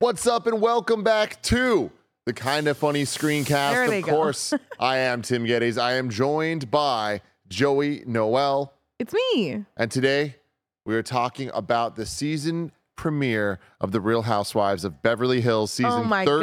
What's up, and welcome back to the Kind of Funny Screencast. Of course, I am Tim Gettys. I am joined by Joey Noelle, It's me. and today we are talking about the season premiere of The Real Housewives of Beverly Hills, season oh my 13.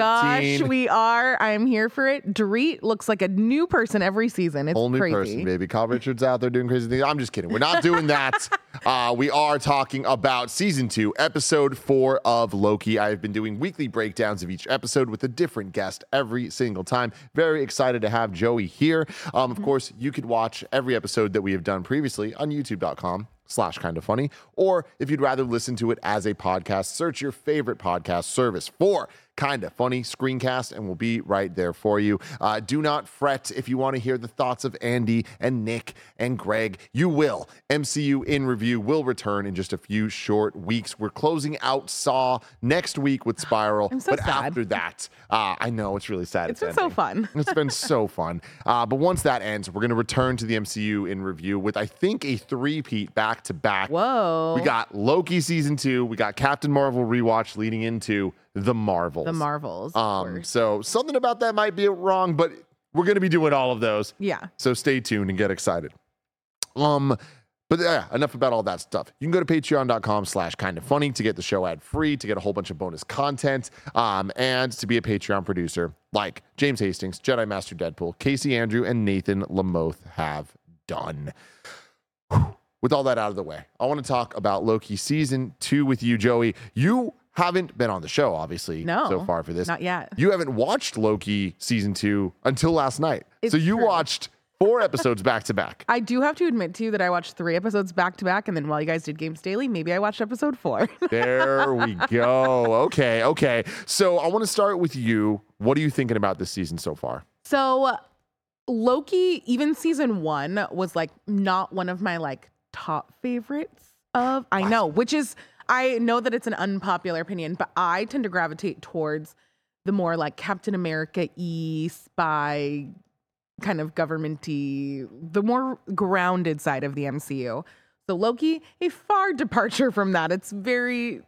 gosh, we are. I'm here for it. Dorit looks like a new person every season. It's Whole new crazy. person, baby. Kyle Richards out there doing crazy things. I'm just kidding. We're not doing that. uh, we are talking about season two, episode four of Loki. I've been doing weekly breakdowns of each episode with a different guest every single time. Very excited to have Joey here. Um, of course, you could watch every episode that we have done previously on youtube.com slash kind of funny. Or if you'd rather listen to it as a podcast, search your favorite podcast service for kind of funny screencast and we'll be right there for you. Uh, do not fret if you want to hear the thoughts of Andy and Nick and Greg. You will. MCU in review will return in just a few short weeks. We're closing out Saw next week with Spiral. I'm so but sad. after that, uh, I know it's really sad. It's been so fun. It's been so fun. Uh, but once that ends, we're going to return to the MCU in review with, I think, a three-peat back to back. Whoa. We got Loki season two. We got Captain Marvel rewatch leading into the Marvels. the Marvels. Um, so something about that might be wrong, but we're going to be doing all of those. yeah. So stay tuned and get excited. Um, but yeah, enough about all that stuff. You can go to patreon.com slash kind of funny to get the show ad free, to get a whole bunch of bonus content, um, and to be a Patreon producer like James Hastings, Jedi Master Deadpool, Casey Andrew, and Nathan Lamoth have done. Whew. With all that out of the way, I want to talk about Loki season two with you, Joey. You haven't been on the show, obviously, No, so far for this. not yet. You haven't watched Loki season two until last night. It's so you true. watched four episodes back to back. I do have to admit to you that I watched three episodes back to back, and then while you guys did Games Daily, maybe I watched episode four. There we go. Okay, okay. So I want to start with you. What are you thinking about this season so far? so Loki, even season one, was like not one of my like top favorites of. I know, which is I know that it's an unpopular opinion, but I tend to gravitate towards the more like Captain America e spy kind of governmenty, the more grounded side of the MCU. So Loki, a far departure from that. It's very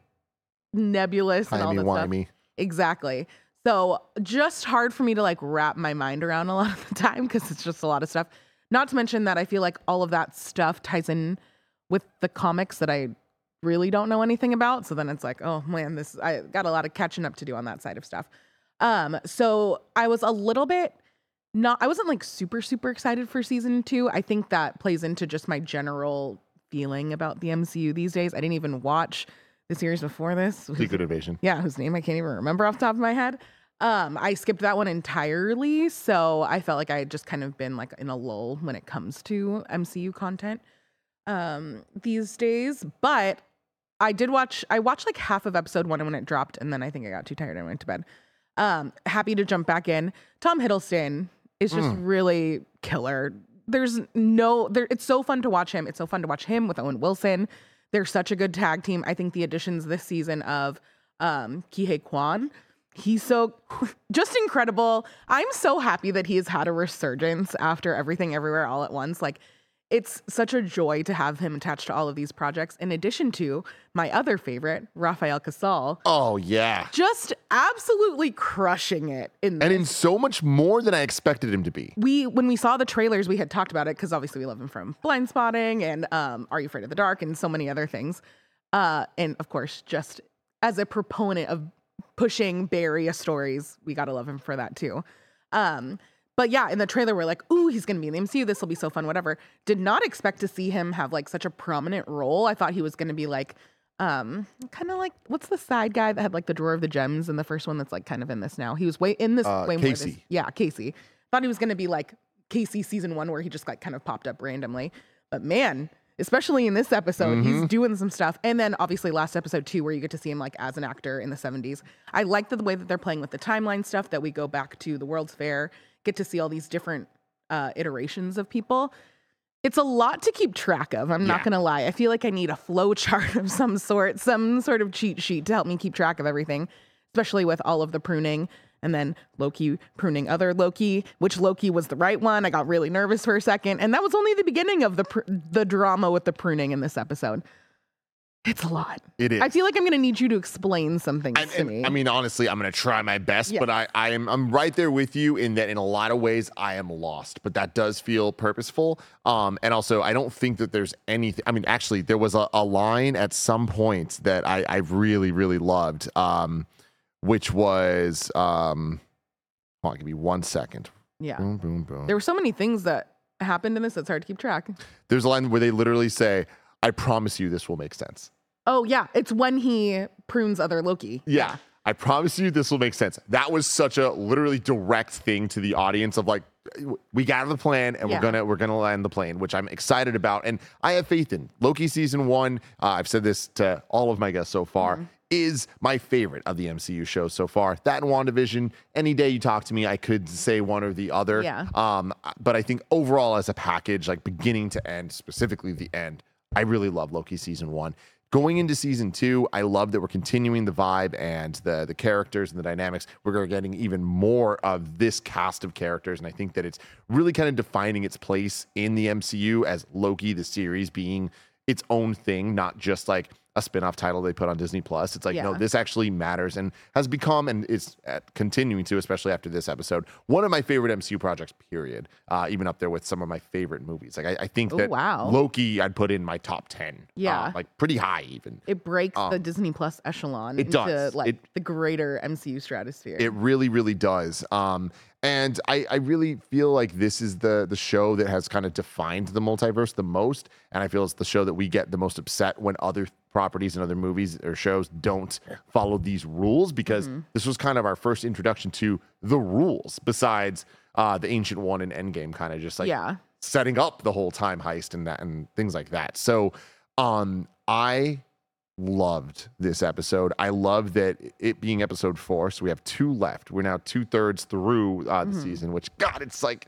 nebulous and all that stuff. Exactly. So just hard for me to like wrap my mind around a lot of the time because it's just a lot of stuff. Not to mention that I feel like all of that stuff ties in with the comics that I really don't know anything about. So then it's like, oh man, this I got a lot of catching up to do on that side of stuff. Um, so I was a little bit not I wasn't like super, super excited for season two. I think that plays into just my general feeling about the MCU these days. I didn't even watch the series before this. Secret Invasion. Yeah, whose name I can't even remember off the top of my head. Um, I skipped that one entirely, so I felt like I had just kind of been like in a lull when it comes to MCU content um these days. But I did watch I watched like half of episode one when it dropped, and then I think I got too tired and went to bed. Um, happy to jump back in. Tom Hiddleston is just really killer. There's no there it's so fun to watch him. It's so fun to watch him with Owen Wilson. They're such a good tag team. I think the additions this season of um Ke Huy Quan, he's so just incredible. I'm so happy that he has had a resurgence after everything everywhere all at once. Like it's such a joy to have him attached to all of these projects, in addition to my other favorite, Rafael Casal, Oh yeah. just absolutely crushing it in And in so much more than I expected him to be. we when we saw the trailers we had talked about it because obviously we love him from blind spotting and um are you afraid of the dark and so many other things uh and of course just as a proponent of pushing Bay Area stories we gotta love him for that too um but yeah in the trailer we're like ooh he's gonna be in the MCU this will be so fun whatever. Did not expect to see him have like such a prominent role. I thought he was gonna be like um kind of like what's the side guy that had like the drawer of the gems in the first one that's like kind of in this now? He was way in this Uh, way more this- yeah casey. Thought he was gonna be like casey season one where he just like kind of popped up randomly. But man especially in this episode he's doing some stuff. And then obviously last episode too where you get to see him like as an actor in the 70s i like the way that they're playing with the timeline stuff that we go back to the world's fair get to see all these different uh, iterations of people it's a lot to keep track of. I'm Yeah. not gonna lie. I feel like I need a flow chart of some sort, some sort of cheat sheet to help me keep track of everything, especially with all of the pruning and then Loki pruning other Loki, which Loki was the right one. I got really nervous for a second, and that was only the beginning of the pr- the drama with the pruning in this episode. It's a lot. It is. I feel like I'm gonna need you to explain some things And- to and, me. I mean, honestly, I'm gonna try my best, Yeah. but I, I am I'm right there with you in that in a lot of ways I am lost, but that does feel purposeful. Um, and also I don't think that there's anything. I mean, actually, there was a, a line at some point that I I really really loved, um, which was um, hold on, give me one second. yeah, Boom, boom, boom. there were so many things that happened in this that's hard to keep track. There's a line where they literally say, "I promise you, this will make sense." Oh yeah, it's when he prunes other Loki. Yeah. I promise you this will make sense. That was such a literally direct thing to the audience of like we got the plan and Yeah. we're gonna we're gonna land the plane, which I'm excited about. And I have faith in. Loki season one, uh, I've said this to all of my guests so far, Mm-hmm. is my favorite of the MCU shows so far. That and WandaVision, any day you talk to me, I could say one or the other. Yeah. Um, but I think overall as a package, like beginning to end, specifically the end, I really love Loki season one. Going into season two, I love that we're continuing the vibe and the the characters and the dynamics. We're getting even more of this cast of characters, and I think that it's really kind of defining its place in the MCU as Loki, the series, being its own thing, not just like a spin-off title they put on Disney Plus. It's like, no, this actually matters and has become and is uh, continuing to, especially after this episode, one of my favorite MCU projects, period. Uh, even up there with some of my favorite movies. Like I, I think Oh, that wow. Loki I'd put in my top 10. Yeah. Uh, like pretty high even. It breaks Um, the Disney Plus echelon it into does. like It- the greater MCU stratosphere. It really, really does. Um, and I, I really feel like this is the the show that has kind of defined the multiverse the most. And I feel it's the show that we get the most upset when other properties and other movies or shows don't follow these rules because Mm-hmm. this was kind of our first introduction to the rules besides uh, the ancient one and endgame kind of just like yeah. setting up the whole time heist and that and things like that. So um I loved this episode. I love that it being episode four. So we have two left. We're now two thirds through uh, the Mm-hmm. season, which God, it's like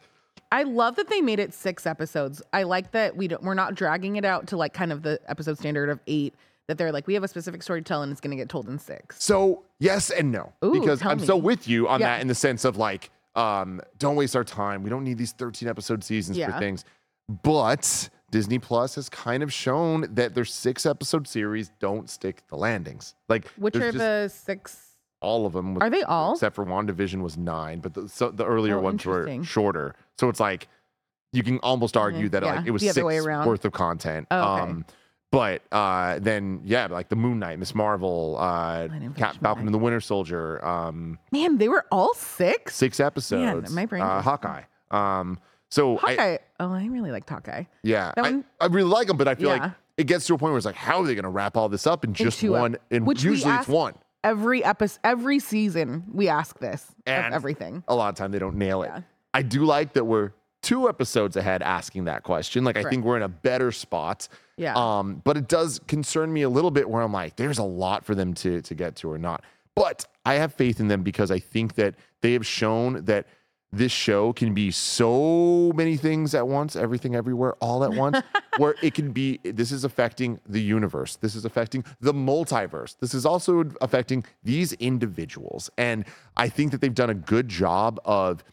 I love that they made it six episodes. I like that we don't we're not dragging it out to like kind of the episode standard of eight. That they're like, we have a specific story to tell and it's gonna get told in six. so yes and no. Ooh, because I'm so with you on Yeah. that in the sense of like, um, don't waste our time. We don't need these 13 episode seasons for things. But Disney Plus has kind of shown that their six episode series don't stick the landings. Like Which are the six all of them. with- are they all? except for WandaVision was nine, but the, so the earlier Oh, ones were shorter. So it's like you can almost argue Mhm, that yeah, like it was six way around. worth of content. Oh, okay. Um, but uh, then yeah, like the Moon Knight, Miss Marvel, uh, Cap, Falcon and the Winter Soldier, um, Man, they were all six? six episodes. my brain uh, Hawkeye. Um, so I, oh, I really like Hawkeye. yeah, I, I really like them, but I feel like it gets to a point where it's like, how are they going to wrap all this up in just two ep- one? And which usually it's one. Every episode every season we ask this And of everything. a lot of time they don't nail it. Yeah. I do like that we're two episodes ahead asking that question. Like I think we're in a better spot. Yeah. Um, but it does concern me a little bit where I'm like, there's a lot for them to to get to or not. But I have faith in them because I think that they have shown that this show can be so many things at once, everything everywhere, all at once, where it can be this is affecting the universe. This is affecting the multiverse. This is also affecting these individuals. And I think that they've done a good job of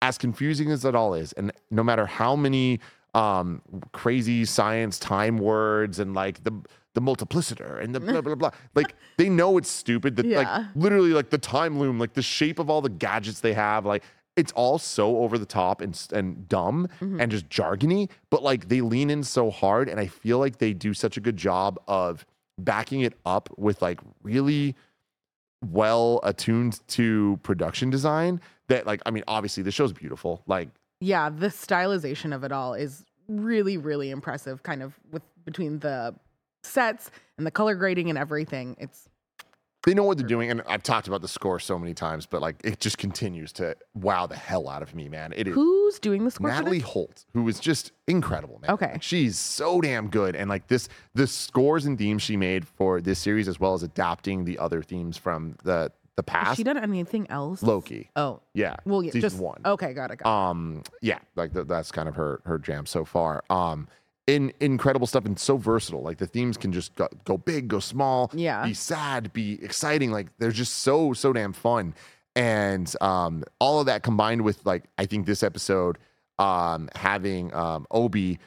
as confusing as it all is, and no matter how many um, crazy science time words and like the the multiplicitor and the blah blah blah, like they know it's stupid. That like literally like the time loom, like the shape of all the gadgets they have, like it's all so over the top and and dumb mm-hmm. and just jargony. But like they lean in so hard, and I feel like they do such a good job of backing it up with like really well attuned to production design that like i mean obviously the show's beautiful like yeah, the stylization of it all is really, really impressive. Kind of with between the sets and the color grading and everything. It's they know what they're doing, and I've talked about the score so many times, but like it just continues to wow the hell out of me, man. It is who's doing the score for Natalie this? Holt, who is just incredible, man. Okay. Like, she's so damn good, and like this, the scores and themes she made for this series, as well as adapting the other themes from the the Has past. she done anything else? Loki, Oh, yeah, well, yeah, season just one. Okay, got it. Got it. um yeah like th- that's kind of her her jam so far um in incredible stuff and so versatile like the themes can just go, go big go small Yeah. be sad be exciting like they're just so so damn fun and um all of that combined with like i think this episode um having um obi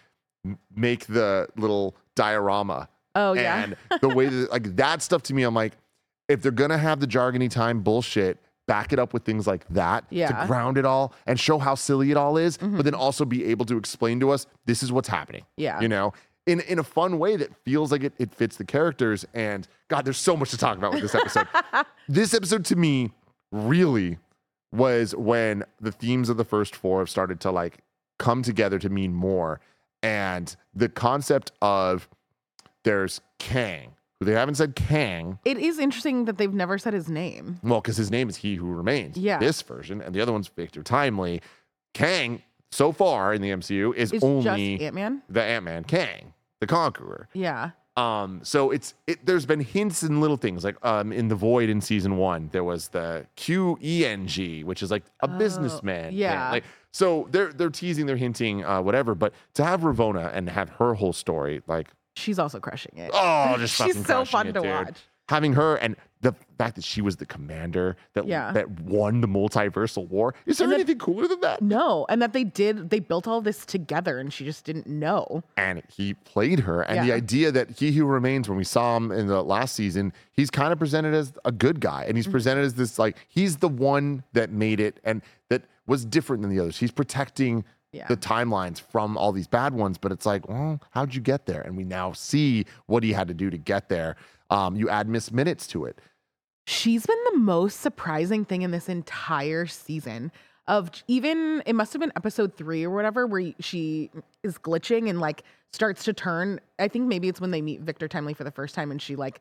make the little diorama oh yeah. and the way that like that stuff to me i'm like if they're gonna have the jargony time bullshit back it up with things like that Yeah. Mm-hmm. to ground it all and show how silly it all is but then also be able to explain to us this is what's happening Yeah. you know in in a fun way that feels like it, it fits the characters and god there's so much to talk about with this episode this episode to me really was when the themes of the first four have started to like come together to mean more and the concept of there's kang who they haven't said kang It is interesting that they've never said his name. well because his name is he who remains Yeah. this version and the other one's victor timely kang so far in the mcu is It's only Ant Man. the ant-man kang the conqueror Yeah. um, so it's it, there's been hints and little things like um in the void in season one there was the Q E N G, which is like a Oh, businessman. thing. yeah. Like so they're they're teasing, they're hinting, uh, whatever. But to have Ravonna and have her whole story, like She's also crushing it. oh, just She's so fun it, to dude. watch. Having her and the fact that she was the commander that Yeah. that won the multiversal war. Is there that- anything cooler than that? No, and that they did, they built all this together and she just didn't know. and he played her. And the idea that he who remains, when we saw him in the last season, he's kind of presented as a good guy, and Mm-hmm. he's presented as this like he's the one that made it and that was different than the others. He's protecting Yeah. the timelines from all these bad ones, but it's like, well, how'd you get there? And we now see what he had to do to get there. Um, you add Miss Minutes to it. She's been the most surprising thing in this entire season. Of even, it must have been episode three or whatever, where she is glitching and like starts to turn. I think maybe it's when they meet Victor Timely for the first time and she like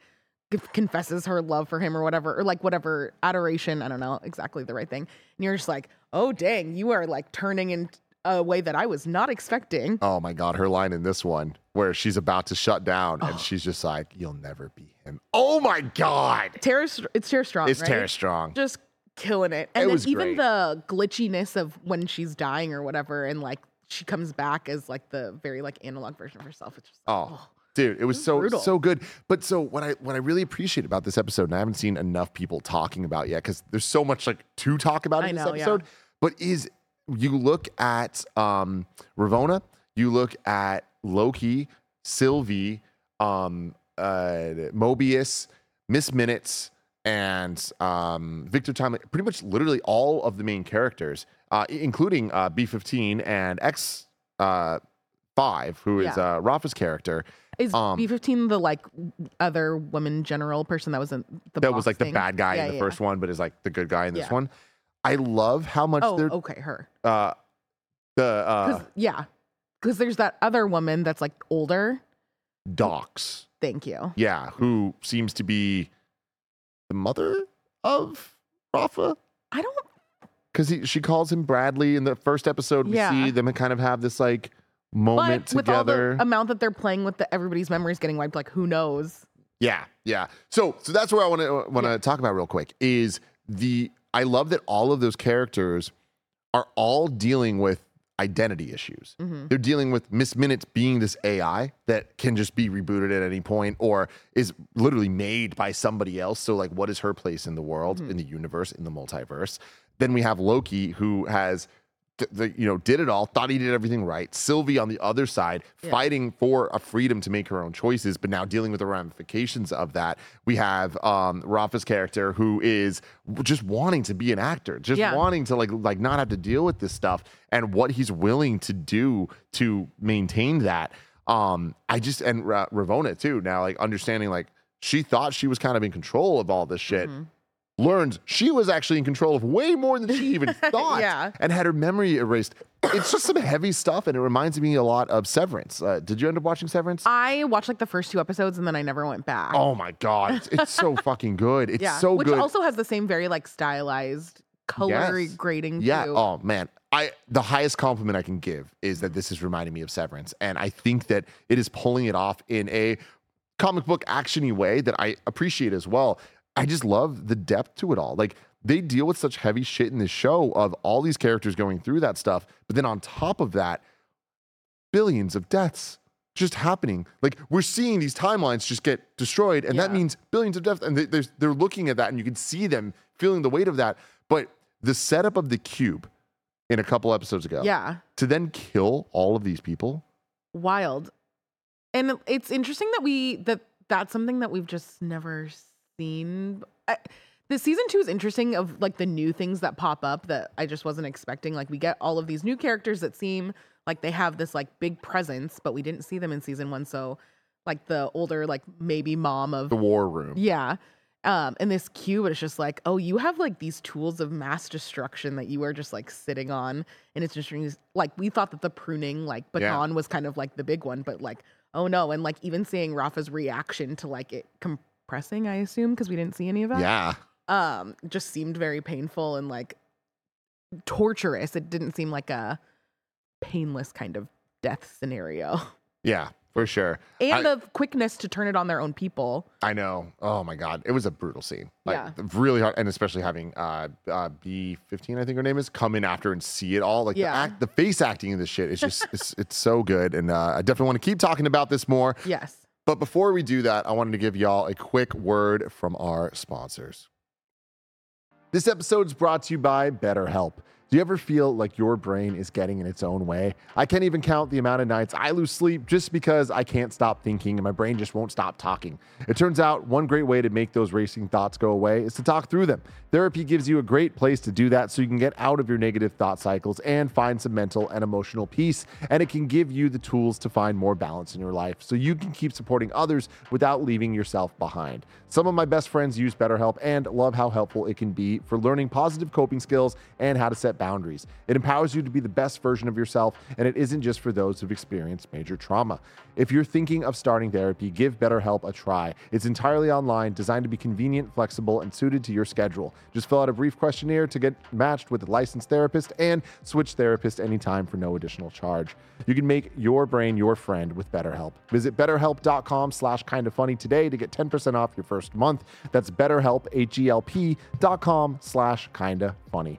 confesses her love for him or whatever, or like whatever adoration. I don't know exactly the right thing. And you're just like, oh, dang, you are like turning in a way that I was not expecting. Oh my God, her line in this one where she's about to shut down Oh. and she's just like, You'll never be him. Oh my God. Tara, it's Tara Strong. It's right? Tara Strong. just killing it. It And then was even great. the glitchiness of when she's dying or whatever, and like she comes back as like the very like analog version of herself. It's just oh, oh, dude, it was was so brutal. so good. But so what I what I really appreciate about this episode, and I haven't seen enough people talking about yet, because there's so much like to talk about I in this know, yeah. episode. But is you look at um Ravonna, you look at Loki, Sylvie, um, uh, Mobius, Miss Minutes, and um, Victor Timely, pretty much literally all of the main characters, uh, including uh, B15 and X uh, five, who is Yeah. uh, Rafa's character. Is Um, B fifteen the like other woman general person that wasn't the that was like the bad guy Yeah, in the yeah, first one, but is like the good guy in this one. I love how much. Oh, they're okay, her. uh, the uh, 'Cause- yeah, because there's that other woman that's like older. Dox. Thank you. Yeah, who seems to be the mother of Rafa. I don't. Because she calls him Bradley in the first episode. We Yeah. see them kind of have this like moment But with all together. the amount that they're playing with, the everybody's memories getting wiped. Like who knows? Yeah, yeah. So, so that's what I want to want to Yeah. talk about real quick. Is the I love that all of those characters are all dealing with identity issues. Mhm. They're dealing with Miss Minutes being this AI that can just be rebooted at any point or is literally made by somebody else. So, like, what is her place in the world, Mm-hmm. in the universe, in the multiverse? Then we have Loki, who has th- the, you know did it all thought he did everything right sylvie on the other side Yeah. fighting for a freedom to make her own choices but now dealing with the ramifications of that we have um rafa's character who is just wanting to be an actor just Yeah. wanting to like like not have to deal with this stuff and what he's willing to do to maintain that um i just and Ra- ravonna too now like understanding like she thought she was kind of in control of all this shit Mm-hmm. Learns she was actually in control of way more than she even thought Yeah. and had her memory erased it's just some heavy stuff, and it reminds me a lot of Severance. Uh, did you end up watching Severance? I watched like the first two episodes and then I never went back. oh my god, it's, it's so fucking good. It's yeah, so which good. Which also has the same very like stylized color Yes. grading. Yeah. Too. Oh man, I the highest compliment I can give is that this is reminding me of Severance, and I think that it is pulling it off in a comic book actiony way that I appreciate as well. I just love the depth to it all. Like they deal with such heavy shit in this show of all these characters going through that stuff, but then on top of that, billions of deaths just happening. Like we're seeing these timelines just get destroyed, and that means billions of deaths. And they, there's- they're looking at that, and you can see them feeling the weight of that. But the setup of the cube in a couple episodes ago, yeah, to then kill all of these people, wild. And it's interesting that we that that's something that we've just never seen. I, the season two is interesting of like the new things that pop up that I just wasn't expecting. Like we get all of these new characters that seem like they have this like big presence, but we didn't see them in season one. So like the older like maybe mom of the war room. Yeah. Um, and this cube it's just like, oh, you have like these tools of mass destruction that you are just like sitting on. And it's just like we thought that the pruning like Yeah. baton was kind of like the big one, but like, oh no. And like even seeing Rafa's reaction to like it compressing, I assume, because we didn't see any of that. Yeah. Um, just seemed very painful and like torturous. It didn't seem like a painless kind of death scenario. Yeah, for sure. And I- the quickness to turn it on their own people. I know. Oh my god, it was a brutal scene. Like, Yeah. really hard, and especially having uh, uh B fifteen, I think her name is, come in after and see it all. Like Yeah. the act, the face acting in this shit is just it's, it's so good, and uh, I definitely want to keep talking about this more. Yes. But before we do that, I wanted to give y'all a quick word from our sponsors. This episode is brought to you by BetterHelp. Do you ever feel like your brain is getting in its own way? I can't even count the amount of nights I lose sleep just because I can't stop thinking and my brain just won't stop talking. It turns out one great way to make those racing thoughts go away is to talk through them. Therapy gives you a great place to do that so you can get out of your negative thought cycles and find some mental and emotional peace. And it can give you the tools to find more balance in your life so you can keep supporting others without leaving yourself behind. Some of my best friends use BetterHelp and love how helpful it can be for learning positive coping skills and how to set boundaries. It empowers you to be the best version of yourself, and it isn't just for those who've experienced major trauma. If you're thinking of starting therapy, give BetterHelp a try. It's entirely online, designed to be convenient, flexible, and suited to your schedule. Just fill out a brief questionnaire to get matched with a licensed therapist and switch therapist anytime for no additional charge. You can make your brain your friend with BetterHelp. Visit betterhelp.com slash kind of funny today to get 10% off your first month. That's betterhelp, H-E-L-P dot com slash kinda funny.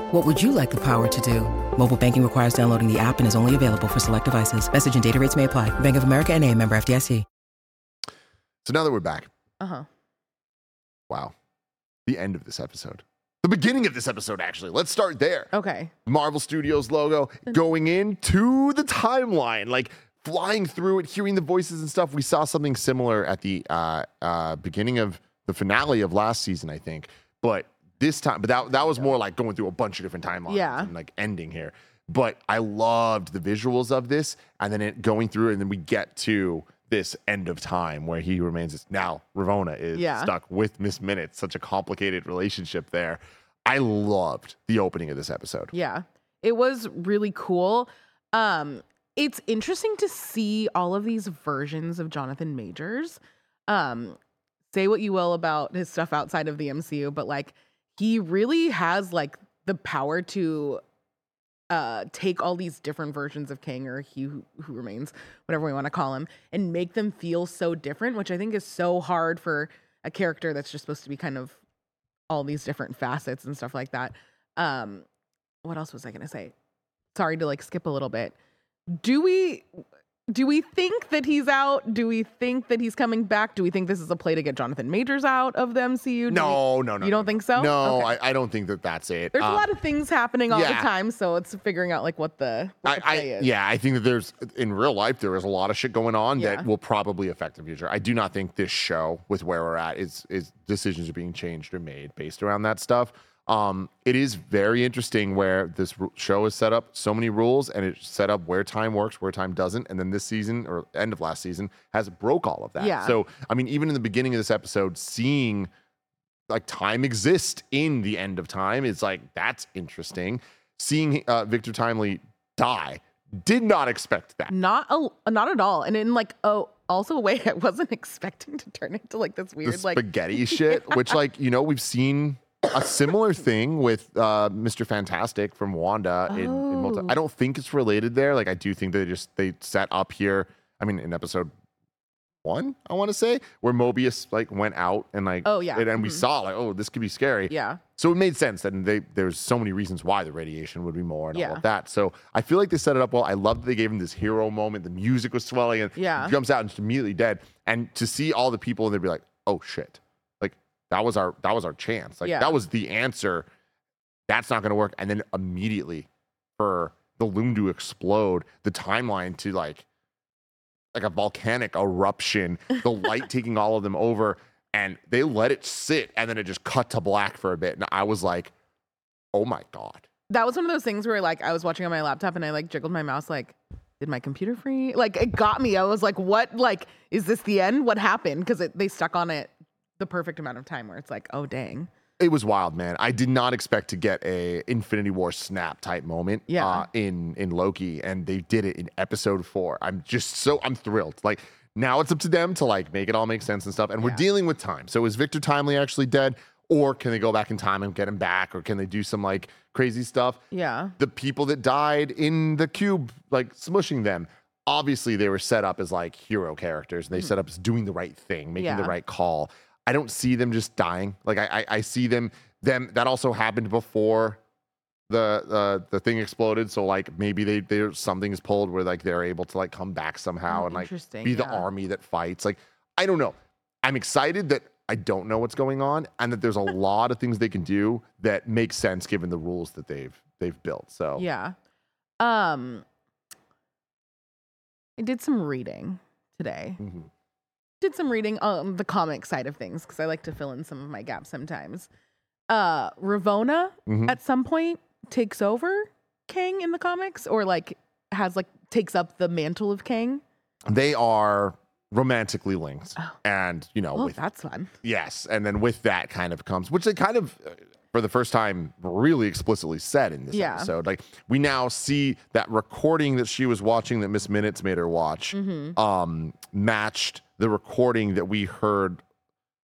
What would you like the power to do? Mobile banking requires downloading the app and is only available for select devices. Message and data rates may apply. Bank of America and a member FDIC. So now that we're back, Uh huh. wow, the end of this episode. The beginning of this episode, actually. Let's start there. Okay. Marvel Studios logo going into the timeline, like flying through it, hearing the voices and stuff. We saw something similar at the uh, uh, beginning of the finale of last season, I think. But this time, but that that was more like going through a bunch of different timelines Yeah. and like ending here. But I loved the visuals of this, and then it going through, and then we get to this end of time where he remains. Now Ravonna is Yeah. stuck with Miss Minute. Such a complicated relationship there. I loved the opening of this episode. Yeah. It was really cool. Um, it's interesting to see all of these versions of Jonathan Majors. Um, say what you will about his stuff outside of the MCU, but like he really has like the power to uh take all these different versions of Kang or he who, who remains, whatever we want to call him, and make them feel so different, which I think is so hard for a character that's just supposed to be kind of all these different facets and stuff like that. Um, what else was I gonna say? Sorry to like skip a little bit. Do we do we think that he's out? Do we think that he's coming back? Do we think this is a play to get Jonathan Majors out of the MCU? Do we- No, no, no. You don't think so? No, Okay. I, I don't think that that's it. There's Uh, a lot of things happening all the time, so it's figuring out like what the, what I, the I is. yeah, I think that there's in real life there is a lot of shit going on Yeah. that will probably affect the future. I do not think this show, with where we're at, is is decisions are being changed or made based around that stuff. Um, it is very interesting where this show is set up so many rules and it's set up where time works, where time doesn't, and then this season or end of last season has broke all of that. Yeah. So I mean, even in the beginning of this episode, seeing like time exist in the end of time is like that's interesting. Seeing uh, Victor Timely die, did not expect that. Not a, not at all. And in like oh also a way I wasn't expecting to turn into like this The weird like spaghetti shit, which like you know we've seen a similar thing with uh, Mr. Fantastic from Wanda. In, in multi- Oh. I don't think it's related there. Like I do think they just they set up here. I mean, in episode one, I want to say where Mobius like went out and like Oh, yeah. and, and we Mhm. saw like oh this could be scary. yeah. So it made sense that they there's so many reasons why the radiation would be more and all of that. So I feel like they set it up well. I love that they gave him this hero moment. The music was swelling and Yeah. he jumps out and just immediately dead. And to see all the people and they'd be like, oh shit. That was our that was our chance. Like Yeah. that was the answer. That's not gonna work. And then immediately for the loom to explode, the timeline to like like a volcanic eruption, the light taking all of them over, and they let it sit, and then it just cut to black for a bit. And I was like, oh my God. That was one of those things where like I was watching on my laptop and I like jiggled my mouse like did my computer free? Like it got me. I was like, what? Like, is this the end? What happened? Because they stuck on it the perfect amount of time where it's like, oh dang. It was wild, man. I did not expect to get a Infinity War snap type moment Yeah. uh, in in Loki, and they did it in episode four. I'm just so I'm thrilled. Like now it's up to them to like make it all make sense and stuff. And we're Yeah. dealing with time. So is Victor Timely actually dead? Or can they go back in time and get him back? Or can they do some like crazy stuff? Yeah. the people that died in the cube, like smushing them. Obviously, they were set up as like hero characters. And they set up as doing the right thing, making the right call. I don't see them just dying. Like I, I, I see them. Them that also happened before the uh, the thing exploded. So like maybe they they something is pulled where like they're able to like come back somehow Oh, and like be the army that fights. Like I don't know. I'm excited that I don't know what's going on and that there's a lot of things they can do that make sense given the rules that they've they've built. So Yeah. Um I did some reading today. Mhm. Did some reading on the comic side of things because I like to fill in some of my gaps sometimes. Uh Ravonna Mhm. at some point takes over Kang in the comics or like has like takes up the mantle of Kang. they are romantically linked Oh. and you know Oh, with that's fun. yes and then with that kind of comes which they kind of uh, for the first time really explicitly said in this Yeah. episode like we now see that recording that she was watching that miss minutes made her watch Mm-hmm. um matched the recording that we heard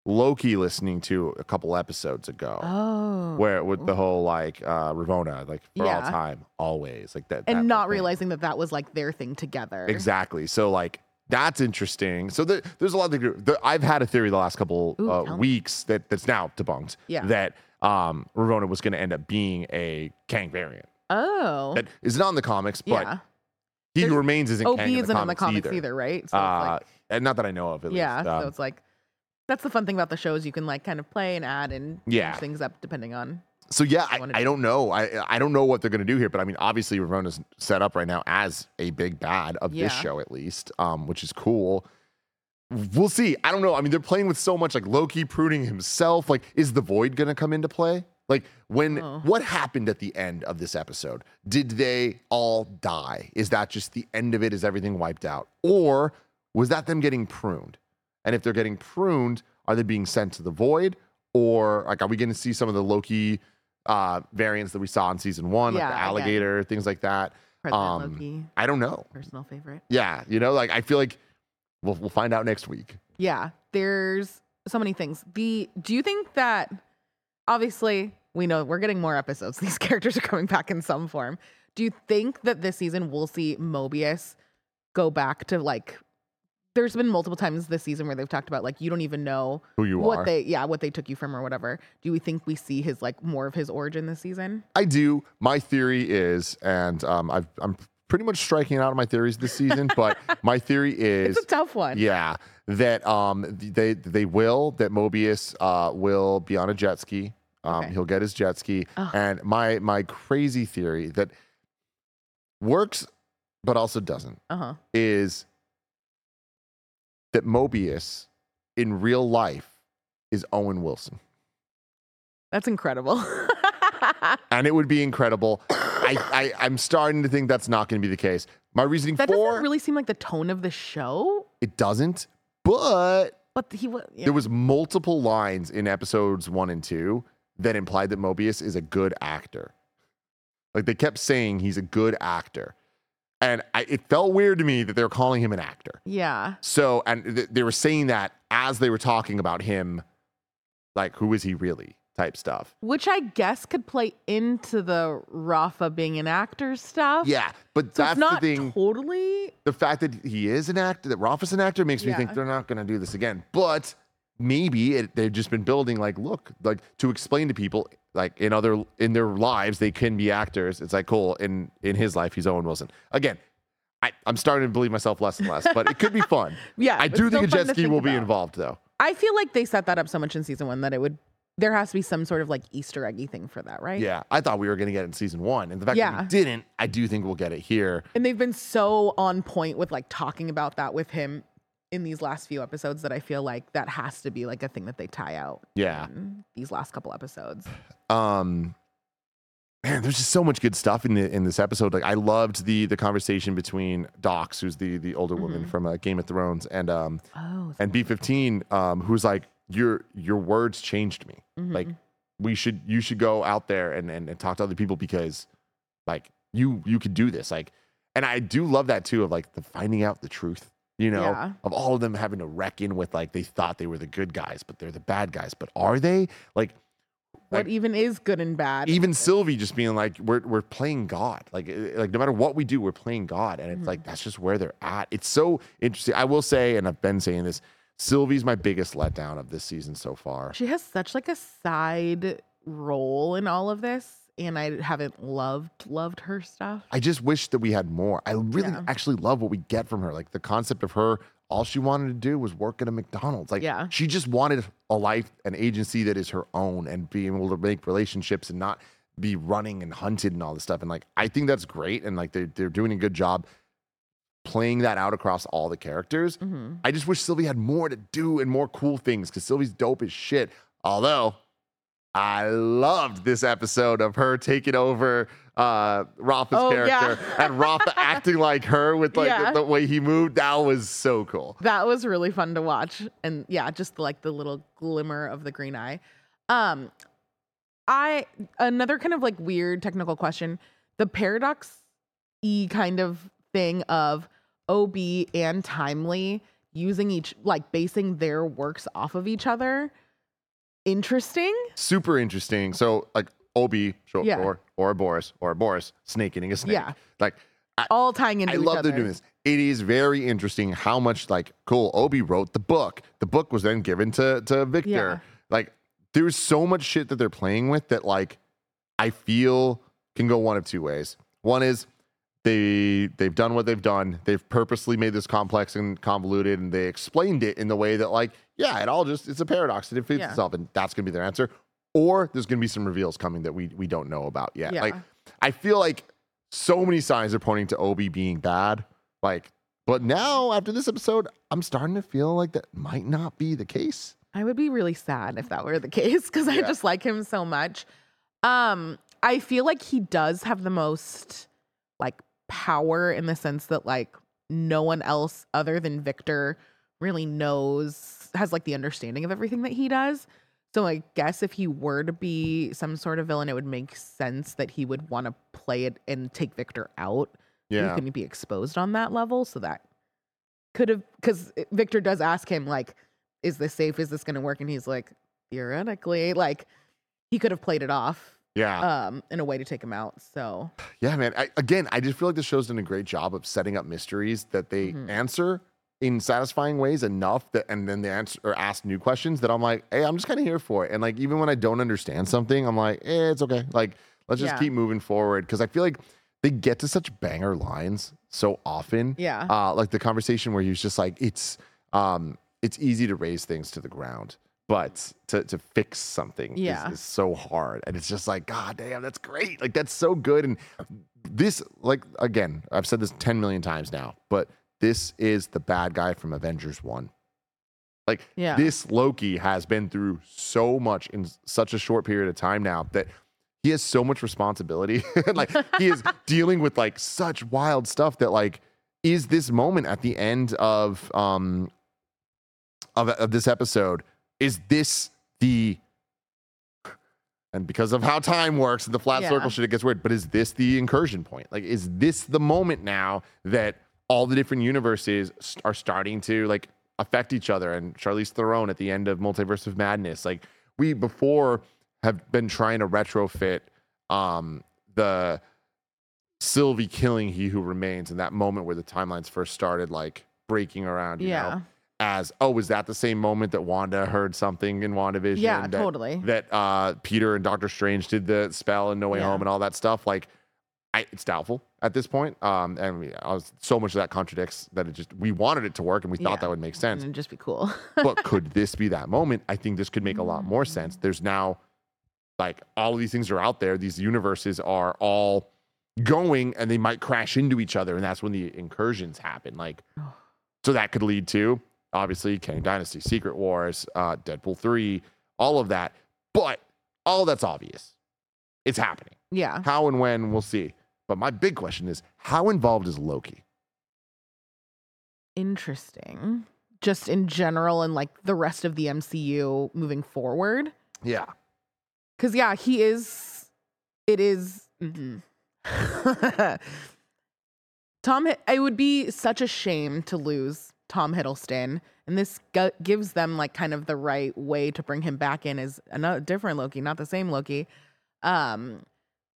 loki listening to a couple episodes ago Oh. where with the whole like uh ravonna like for all time always like that that and whole not realizing that that was like their thing together. Exactly. So like that's interesting. So there, there's a lot of the, I've had a theory the last couple Ooh, uh, weeks that that's now debunked. Yeah. That um Ravonna was going to end up being a Kang variant. Oh. That is not in the comics, but yeah. he There's- remains isn't OP Kang in the isn't in the comics comics either, right? So uh, like, and not that I know of. At yeah. Least. Um, so it's like that's the fun thing about the shows. You can like kind of play and add and Yeah. change things up depending on. So yeah, I, wanna I do. don't know. I I don't know what they're gonna do here, but I mean, obviously Ravonna's set up right now as a big bad of Yeah. this show, at least, um, which is cool. We'll see. I don't know. I mean, they're playing with so much like Loki pruning himself. Like, is the void gonna come into play? Like, when Oh. what happened at the end of this episode? Did they all die? Is that just the end of it? Is everything wiped out, or was that them getting pruned? And if they're getting pruned, are they being sent to the void? Or like are we gonna see some of the Loki uh variants that we saw in season one, like the alligator, things like that? President Um, Loki, I don't know. personal favorite. Yeah, you know, like I feel like we'll we'll find out next week. Yeah, there's so many things. The do you think that obviously we know we're getting more episodes. These characters are coming back in some form. Do you think that this season we'll see Mobius go back to like there's been multiple times this season where they've talked about like you don't even know Who you are what are. they yeah, what they took you from or whatever. Do we think we see his like more of his origin this season? I do. My theory is, and um, I've, I'm pretty much striking out on my theories this season, but my theory is It's a tough one. yeah, that um they they will that Mobius uh will be on a jet ski. Um, Okay. he'll get his jet ski, Ugh. and my my crazy theory that works but also doesn't Uh huh. is that Mobius in real life is Owen Wilson, That's incredible. and it would be incredible. I, I I'm starting to think that's not going to be the case. My reasoning that for doesn't really seem like the tone of the show. it doesn't, but But he was. there was multiple lines in episodes one and two that implied that Mobius is a good actor. Like they kept saying he's a good actor, and I, it felt weird to me that they were calling him an actor. Yeah. So, and th- they were saying that as they were talking about him, like who is he really type stuff. Which I guess could play into the Rafa being an actor stuff. Yeah, but So that's not the thing. totally. the fact that he is an actor, that Rafa's an actor, makes me think they're not going to do this again. But maybe it, they've just been building, like, look, like to explain to people, like in other in their lives, they can be actors. It's like cool. In in his life, he's Owen Wilson. Again, I, I'm starting to believe myself less and less, but it could be fun. Yeah. I do think a jet ski will be involved, though. I feel like they set that up so much in season one that it would. There has to be some sort of like Easter eggy thing for that, right? Yeah, I thought we were going to get it in season one, and the fact that we didn't, I do think we'll get it here. And they've been so on point with like talking about that with him in these last few episodes that I feel like that has to be like a thing that they tie out. Yeah. in these last couple episodes. um man there's just so much good stuff in the in this episode like i loved the the conversation between Dox who's the the older woman Mhm. from uh, game of thrones and um Oh. and b15 um who's like your your words changed me Mm-hmm. like we should you should go out there and, and and talk to other people because like you you could do this like and i do love that too of like the finding out the truth you know Yeah. of all of them having to reckon with like they thought they were the good guys but they're the bad guys but are they like what like- even is good and bad? even Sylvie just being like, we're we're playing God. Like eh, like no matter what we do, we're playing God, and it's like that's just where they're at. It's so interesting. I will say, and I've been saying this, Sylvie's my biggest letdown of this season so far. She has such like a side role in all of this, and I haven't loved loved her stuff. I just wish that we had more. I really Yeah. actually love what we get from her. Like the concept of her, all she wanted to do was work at a McDonald's. Like Yeah. she just wanted a life, an agency that is her own, and being able to make relationships and not be running and hunted and all this stuff. And like I think that's great, and like they're they're doing a good job playing that out across all the characters. hmm I just wish Sylvie had more to do and more cool things because Sylvie's dope as shit. Although I loved this episode of her taking over uh Rafa's Oh, yeah. character and Rafa acting like her with like Yeah. the, the way he moved. That was so cool. That was really fun to watch, and yeah, just like the little glimmer of the green eye. Um, I another kind of like weird technical question: the paradox e kind of thing of OB and Timely using each like basing their works off of each other. Interesting. Super interesting. So like Obi, short Yeah. for Ouroboros, or Boris, snake eating a snake. Yeah. Like All tying into I love other. they're doing this. It is very interesting how much like cool Obi wrote the book. The book was then given to to Victor. Yeah. Like there's so much shit that they're playing with that like I feel can go one of two ways. One is they they've done what they've done. They've purposely made this complex and convoluted, and they explained it in the way that like yeah, it all just it's a paradox. It fits Yeah. itself, and that's gonna be their answer. Or there's gonna be some reveals coming that we we don't know about yet. Yeah. Like I feel like so many signs are pointing to Obi being bad. Like, but now after this episode, I'm starting to feel like that might not be the case. I would be really sad if that were the case because I just like him so much. Um, I feel like he does have the most like power in the sense that like no one else other than Victor really knows has like the understanding of everything that he does. So I guess if he were to be some sort of villain, it would make sense that he would want to play it and take Victor out. He Yeah. couldn't be exposed on that level. So that could have because Victor does ask him like, "Is this safe? Is this going to work?" And he's like, "Theoretically, like he could have played it off Yeah. um in a way to take him out." So yeah, man. I, again, I just feel like the show's done a great job of setting up mysteries that they Mhm. answer in satisfying ways enough that, and then they answer or ask new questions that I'm like, hey, I'm just kind of here for it. And like, even when I don't understand something, I'm like, eh, it's okay. Like, let's just Yeah. keep moving forward. Cause I feel like they get to such banger lines so often. Yeah. Uh, like the conversation where he was just like, it's um, it's easy to raze things to the ground, but to to fix something Yeah. is, is so hard. And it's just like, God damn, that's great. Like that's so good. And this, like again, I've said this 10 million times now, but this is the bad guy from Avengers 1. Like Yeah. this Loki has been through so much in such a short period of time now that he has so much responsibility. like he is dealing with like such wild stuff that like is this moment at the end of um of, of this episode is this the and because of how time works and the flat Yeah. circle shit it gets weird but is this the incursion point like is this the moment now that all the different universes are starting to like affect each other and Charlize Theron at the end of Multiverse of Madness like we before have been trying to retrofit um the Sylvie killing He Who Remains in that moment where the timelines first started like breaking around you Yeah. know as oh was that the same moment that Wanda heard something in WandaVision Yeah, that, totally. that uh Peter and Doctor Strange did the spell in No Way Yeah. Home and all that stuff like I, it's doubtful at this point. Um, and I was so much of that contradicts that it just we wanted it to work and we thought Yeah. that would make sense. and just be cool. but could this be that moment? I think this could make a lot more sense. There's now like all of these things are out there. These universes are all going and they might crash into each other, and that's when the incursions happen. Like, so that could lead to obviously Kang Dynasty, Secret Wars, uh, Deadpool three, all of that. But all that's obvious. It's happening. yeah. How and when we'll see. But my big question is, how involved is Loki? Interesting. Just in general and like the rest of the MCU moving forward. Yeah. Cause yeah, he is it is mhm. Tom it would be such a shame to lose Tom Hiddleston. And this gu- gives them like kind of the right way to bring him back in as another different Loki, not the same Loki. Um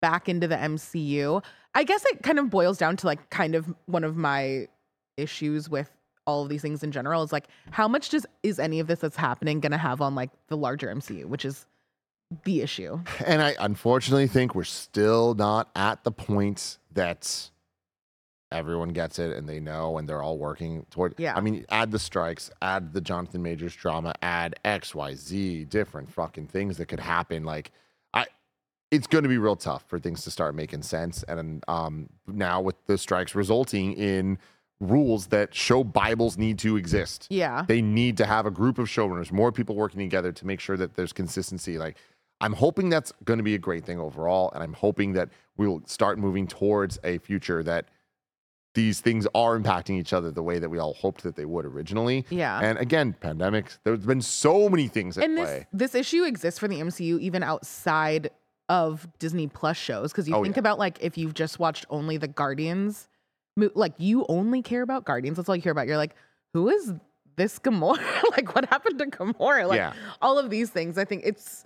back into the MCU. I guess it kind of boils down to like kind of one of my issues with all of these things in general is like how much does is any of this that's happening going to have on like the larger MCU, which is the issue. And I unfortunately think we're still not at the point that everyone gets it and they know and they're all working toward. Yeah. I mean, add the strikes, add the Jonathan Majors drama, add X, Y, Z, different fucking things that could happen. Like, I, it's going to be real tough for things to start making sense. And um, now with the strikes resulting in rules that show Bibles need to exist Yeah. they need to have a group of showrunners, more people working together to make sure that there's consistency. Like, I'm hoping that's going to be a great thing overall, and I'm hoping that we'll start moving towards a future that these things are impacting each other the way that we all hoped that they would originally. Yeah. And again, pandemics. There's been so many things at and play. this this issue exists for the MCU even outside of Disney Plus shows because you Oh, think yeah. about like if you've just watched only the Guardians, like you only care about Guardians. That's all you care about. You're like, who is this Gamora? like, what happened to Gamora? Like, Yeah. all of these things. I think it's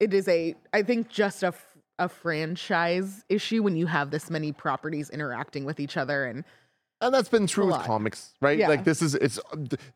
it is a I think just a a franchise issue when you have this many properties interacting with each other and And that's been true with lot. comics, right? Yeah. Like this is it's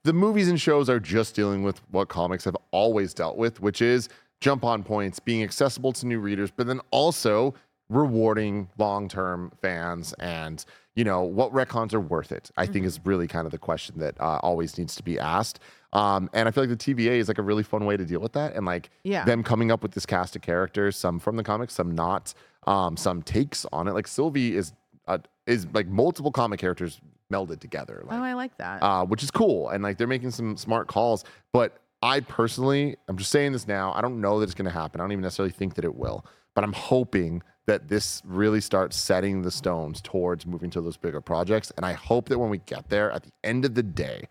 the movies and shows are just dealing with what comics have always dealt with, which is jump on points, being accessible to new readers, but then also rewarding long-term fans and you know what retcons are worth it. I think is really kind of the question that uh, always needs to be asked. Um, and I feel like the TVA is like a really fun way to deal with that, and like Yeah. them coming up with this cast of characters, some from the comics, some not, um, some takes on it. Like Sylvie is uh, is like multiple comic characters melded together. Like, oh, I like that. uh, which is cool. And like they're making some smart calls. But I personally, I'm just saying this now. I don't know that it's going to happen. I don't even necessarily think that it will. But I'm hoping that this really starts setting the stones towards moving to those bigger projects. And I hope that when we get there, at the end of the day,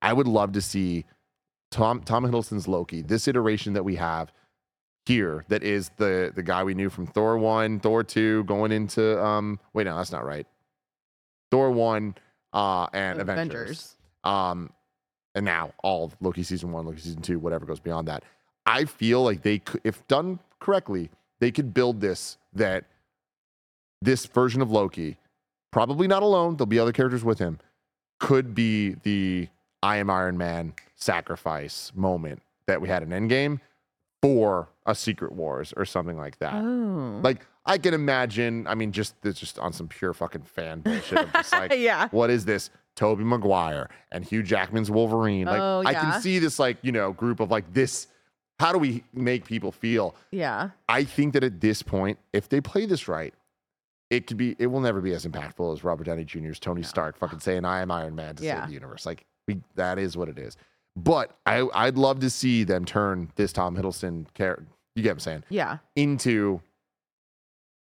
I would love to see Tom Tom Hiddleston's Loki, this iteration that we have here, that is the the guy we knew from Thor one, Thor two, going into um. Wait, no, that's not right. Thor one, uh, and Avengers. Um, and now all Loki season one, Loki season two, whatever goes beyond that. I feel like they if done correctly, they could build this that this version of Loki, probably not alone, there'll be other characters with him, could be the I am Iron Man sacrifice moment that we had in Endgame for a Secret Wars or something like that. Oh. Like I can imagine. I mean, just just on some pure fucking fan bullshit. I'm just like, Yeah. what is this? Tobey Maguire and Hugh Jackman's Wolverine. Like Oh, I can see this like you know group of like this. How do we make people feel? yeah. I think that at this point, if they play this right, it could be. It will never be as impactful as Robert Downey Jr.'s Tony Stark fucking saying, "I am Iron Man" to Yeah. save the universe. Like we, that is what it is. But I, I'd love to see them turn this Tom Hiddleston character. You get what I'm saying? Yeah. Into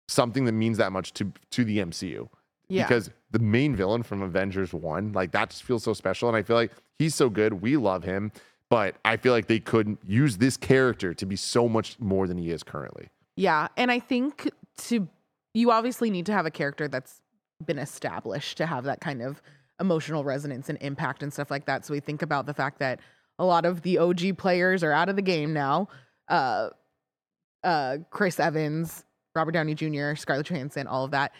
something that means that much to to the MCU. Yeah. Because the main villain from Avengers 1, like that just feels so special. And I feel like he's so good. We love him. But I feel like they could use this character to be so much more than he is currently. Yeah, and I think to you obviously need to have a character that's been established to have that kind of emotional resonance and impact and stuff like that. So we think about the fact that a lot of the OG players are out of the game now. Uh uh Chris Evans, Robert Downey Jr., Scarlett Johansson, all of that.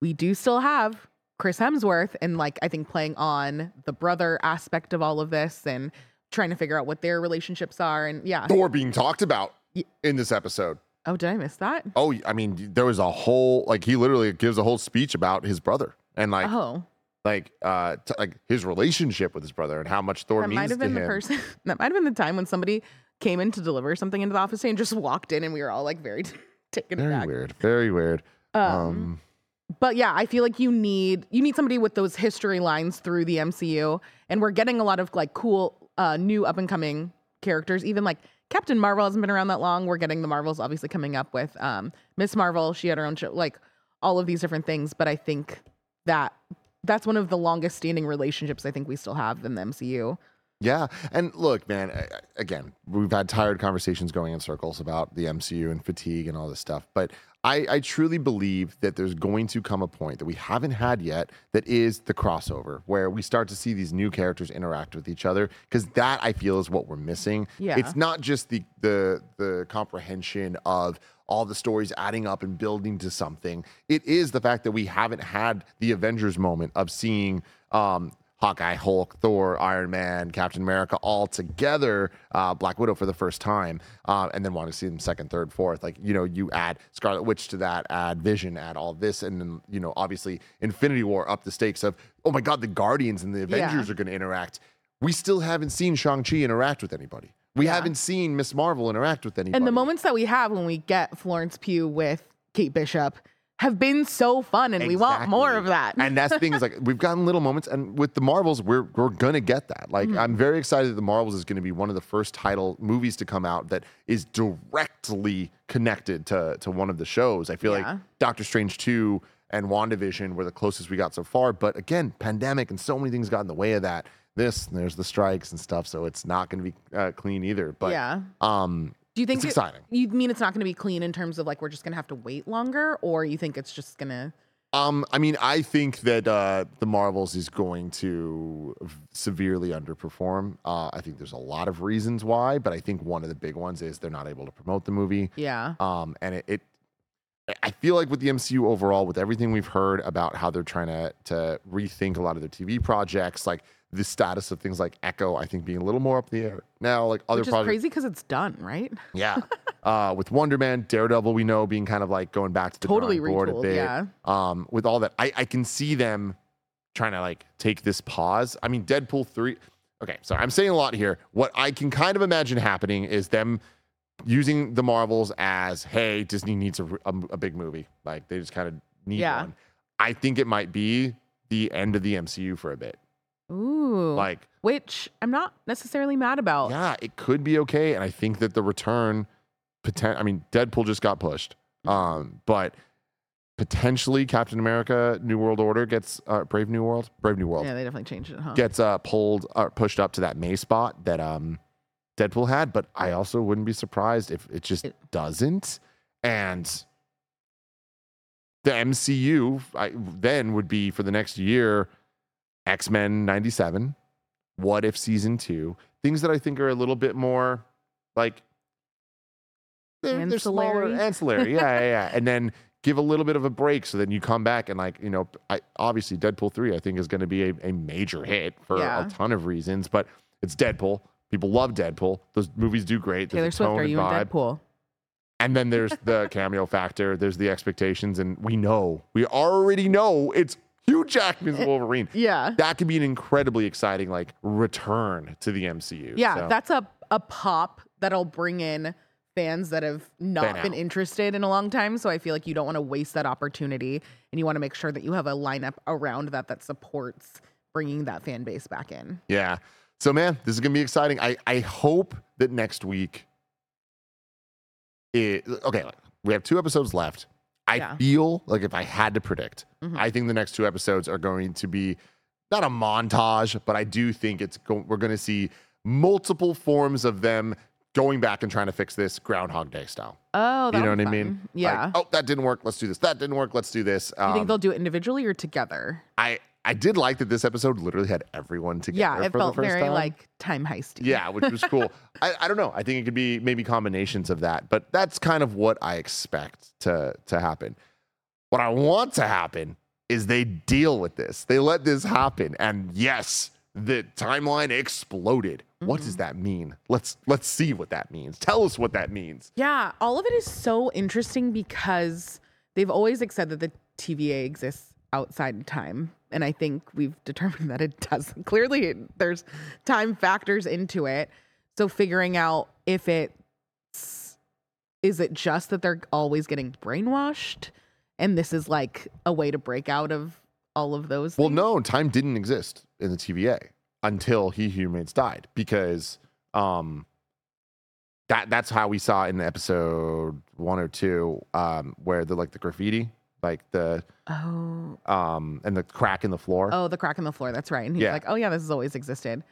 We do still have Chris Hemsworth and like I think playing on the brother aspect of all of this and trying to figure out what their relationships are and yeah. Thor being talked about in this episode. Oh, did I miss that? Oh, I mean, there was a whole like he literally gives a whole speech about his brother and like oh. like uh t- like his relationship with his brother and how much Thor that means might have to been him. the person that might have been the time when somebody came in to deliver something into the office and just walked in and we were all like very taken Very aback. weird. Very weird. Um, Um, but yeah, I feel like you need you need somebody with those history lines through the MCU, and we're getting a lot of like cool uh, new up and coming characters. Even like Captain Marvel hasn't been around that long. We're getting the Marvels obviously coming up with um, Miss Marvel. She had her own show, like all of these different things. But I think that that's one of the longest standing relationships I think we still have in the MCU. Yeah. And look, man, again, we've had tired conversations going in circles about the MCU and fatigue and all this stuff. But I, I truly believe that there's going to come a point that we haven't had yet that is the crossover, where we start to see these new characters interact with each other. Because that I feel is what we're missing. Yeah. It's not just the the the comprehension of all the stories adding up and building to something. It is the fact that we haven't had the Avengers moment of seeing um, Hawkeye, Hulk, Thor, Iron Man, Captain America all together, uh, Black Widow for the first time, uh, and then want to see them second, third, fourth. Like, you know, you add Scarlet Witch to that, add Vision, add all this, and then, you know, obviously Infinity War up the stakes of, oh my God, the Guardians and the Avengers are going to interact. We still haven't seen Shang-Chi interact with anybody. We Yeah. haven't seen Miss Marvel interact with anybody. And the moments that we have when we get Florence Pugh with Kate Bishop have been so fun, and we want more of that. and that's the thing is like we've gotten little moments, and with the Marvels, we're we're gonna get that. Like Mm-hmm. I'm very excited that the Marvels is gonna be one of the first title movies to come out that is directly connected to to one of the shows. I feel Yeah. like Doctor Strange two and WandaVision were the closest we got so far, but again, pandemic and so many things got in the way of that. This and there's the strikes and stuff, so it's not gonna be uh, clean either. But yeah. um, Do you think it's it- exciting. You mean it's not going to be clean in terms of like we're just going to have to wait longer, or you think it's just going to? Um, I mean, I think that uh, the Marvels is going to severely underperform. Uh, I think there's a lot of reasons why, but I think one of the big ones is they're not able to promote the movie. Yeah. Um, and it, it, I feel like with the MCU overall, with everything we've heard about how they're trying to to rethink a lot of their TV projects, like the status of things like Echo, I think being a little more up in the air now. Like other Which is projects, crazy because it's done, right? yeah. uh, with Wonder Man, Daredevil, we know being kind of like going back to the Totally board a bit. yeah. Um, with all that, I, I can see them trying to like take this pause. I mean, Deadpool three. Okay, so I'm saying a lot here. What I can kind of imagine happening is them using the Marvels as, hey, Disney needs a, a, a big movie. Like they just kind of need Yeah. one. I think it might be the end of the MCU for a bit. Ooh. Like which I'm not necessarily mad about. yeah, it could be okay. And I think that the return, poten- I mean, Deadpool just got pushed, um, but potentially Captain America: New World Order gets uh, Brave New World, Brave New World Yeah, they definitely changed it, huh? gets uh, pulled or pushed up to that May spot that um, Deadpool had. But I also wouldn't be surprised if it just It- doesn't. And the MCU I, then would be for the next year X Men 97, What If Season 2, things that I think are a little bit more like eh, they're, they're smaller, Ancillary. ancillary. Yeah, yeah, yeah. And then give a little bit of a break so then you come back and like, you know, I, obviously Deadpool 3 I think is going to be a, a major hit for Yeah. a ton of reasons, but it's Deadpool. People love Deadpool. Those movies do great. There's Taylor Swift, are you in. Deadpool? And then there's the cameo factor. There's the expectations, and we know, we already know it's Hugh Jackman's eh, Wolverine. Yeah. That could be an incredibly exciting like return to the MCU. Yeah, So, that's a a pop that'll bring in fans that have not Been been interested in a long time. So I feel like you don't want to waste that opportunity, and you want to make sure that you have a lineup around that that supports bringing that fan base back in. yeah. So man, this is gonna be exciting. I I hope that next week. It, okay, we have two episodes left. I Yeah. feel like if I had to predict, Mhm. I think the next two episodes are going to be not a montage, but I do think it's go- we're going to see multiple forms of them going back and trying to fix this Groundhog Day style. Oh, you know what I mean? Yeah. Like, oh, that didn't work. Let's do this. That didn't work. Let's do this. you think Um, they'll do it individually or together? I I did like that this episode literally had everyone together. Yeah, it felt very time. like time heisty. Yeah, which was cool. I, I don't know. I think it could be maybe combinations of that, but that's kind of what I expect to to happen. What I want to happen is they deal with this. They let this happen, and yes, the timeline exploded. What Mm-hmm. does that mean? Let's let's see what that means. Tell us what that means. Yeah, all of it is so interesting because they've always like, said that the TVA exists outside of time. And I think we've determined that it doesn't. Clearly, it- there's time factors into it. So figuring out if it's is it just that they're always getting brainwashed and this is like a way to break out of all of those Well, things? no, time didn't exist in the TVA until He Who Remains died because um that that's how we saw in episode one or two, um, where the like the graffiti, like the Oh, um and the crack in the floor. oh, the crack in the floor. That's right. And he's Yeah. like, oh yeah, this has always existed.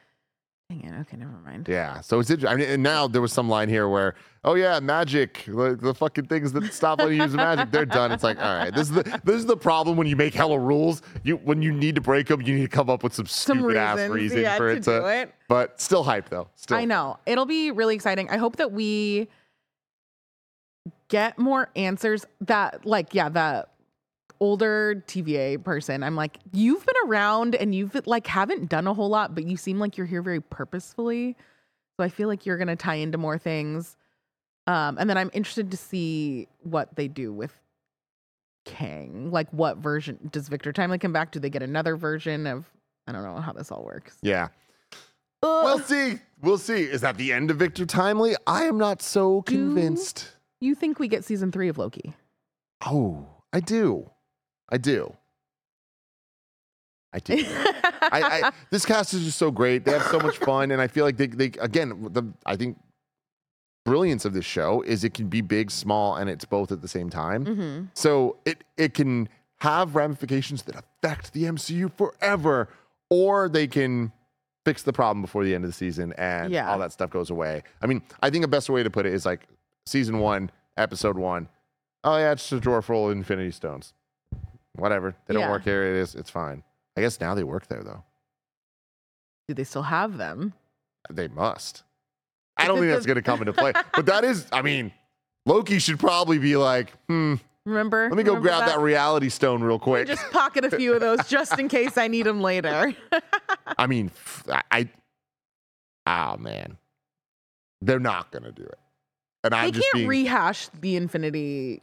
Dang it. Okay, never mind. Yeah, so it's interesting. I mean, and now there was some line here where, oh yeah, magic, the, the fucking things that stop letting you use magic, they're done. It's like, all right, this is the this is the problem when you make hella rules. You when you need to break them, you need to come up with some Some stupid ass reasons, reason yeah, for to it to. do it. But still hype though. Still, I know. It'll be really exciting. I hope that we get more answers that like yeah, that older TVA person. I'm like, you've been around and you've like haven't done a whole lot, but you seem like you're here very purposefully. So I feel like you're gonna tie into more things. Um, and then I'm interested to see what they do with Kang. Like what version does Victor Timely come back? Do they get another version of I don't know how this all works. Yeah. We'll see. We'll see. Is that the end of Victor Timely? I am not so convinced. You think we get season three of Loki? Oh, I do. I do. I do. I, I this cast is just so great. They have so much fun, and I feel like they, they again the I think brilliance of this show is it can be big, small, and it's both at the same time. mm-hmm. So it it can have ramifications that affect the MCU forever, or they can fix the problem before the end of the season and Yeah. all that stuff goes away. I mean, I think the best way to put it is like season one, episode one. Oh yeah, it's just a drawer full of Infinity Stones. Whatever. They don't Yeah. work here. It is. It's fine. I guess now they work there though. Do they still have them? They must. I don't think that's going to come into play. But that is, I mean, Loki should probably be like, hmm, Remember? let me go Remember grab that? reality stone real quick. Just pocket a few of those just in case I need them later. I mean, f- I, I- oh man, they're not going to do it. And I'm can't being, rehash the Infinity.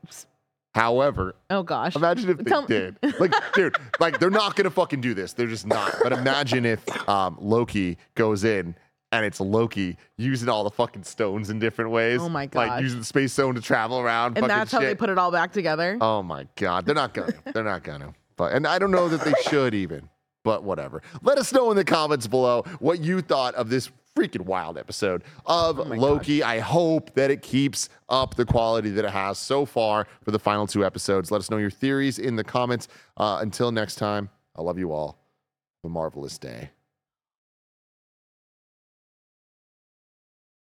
However, Oh gosh. imagine if they Tell- did. Like, dude, like they're not to fucking do this. They're just not. But imagine if um, Loki goes in and it's Loki using all the fucking stones in different ways. Oh my god, Like using the space stone to travel around. and that's how they put it all back together. Oh my god, they're not gonna. they're not gonna. But and I don't know that they should even. But whatever. Let us know in the comments below what you thought of this freaking wild episode of Oh Loki. I hope that it keeps up the quality that it has so far for the final two episodes. Let us know your theories in the comments. Uh, until next time, I love you all. Have a marvelous day.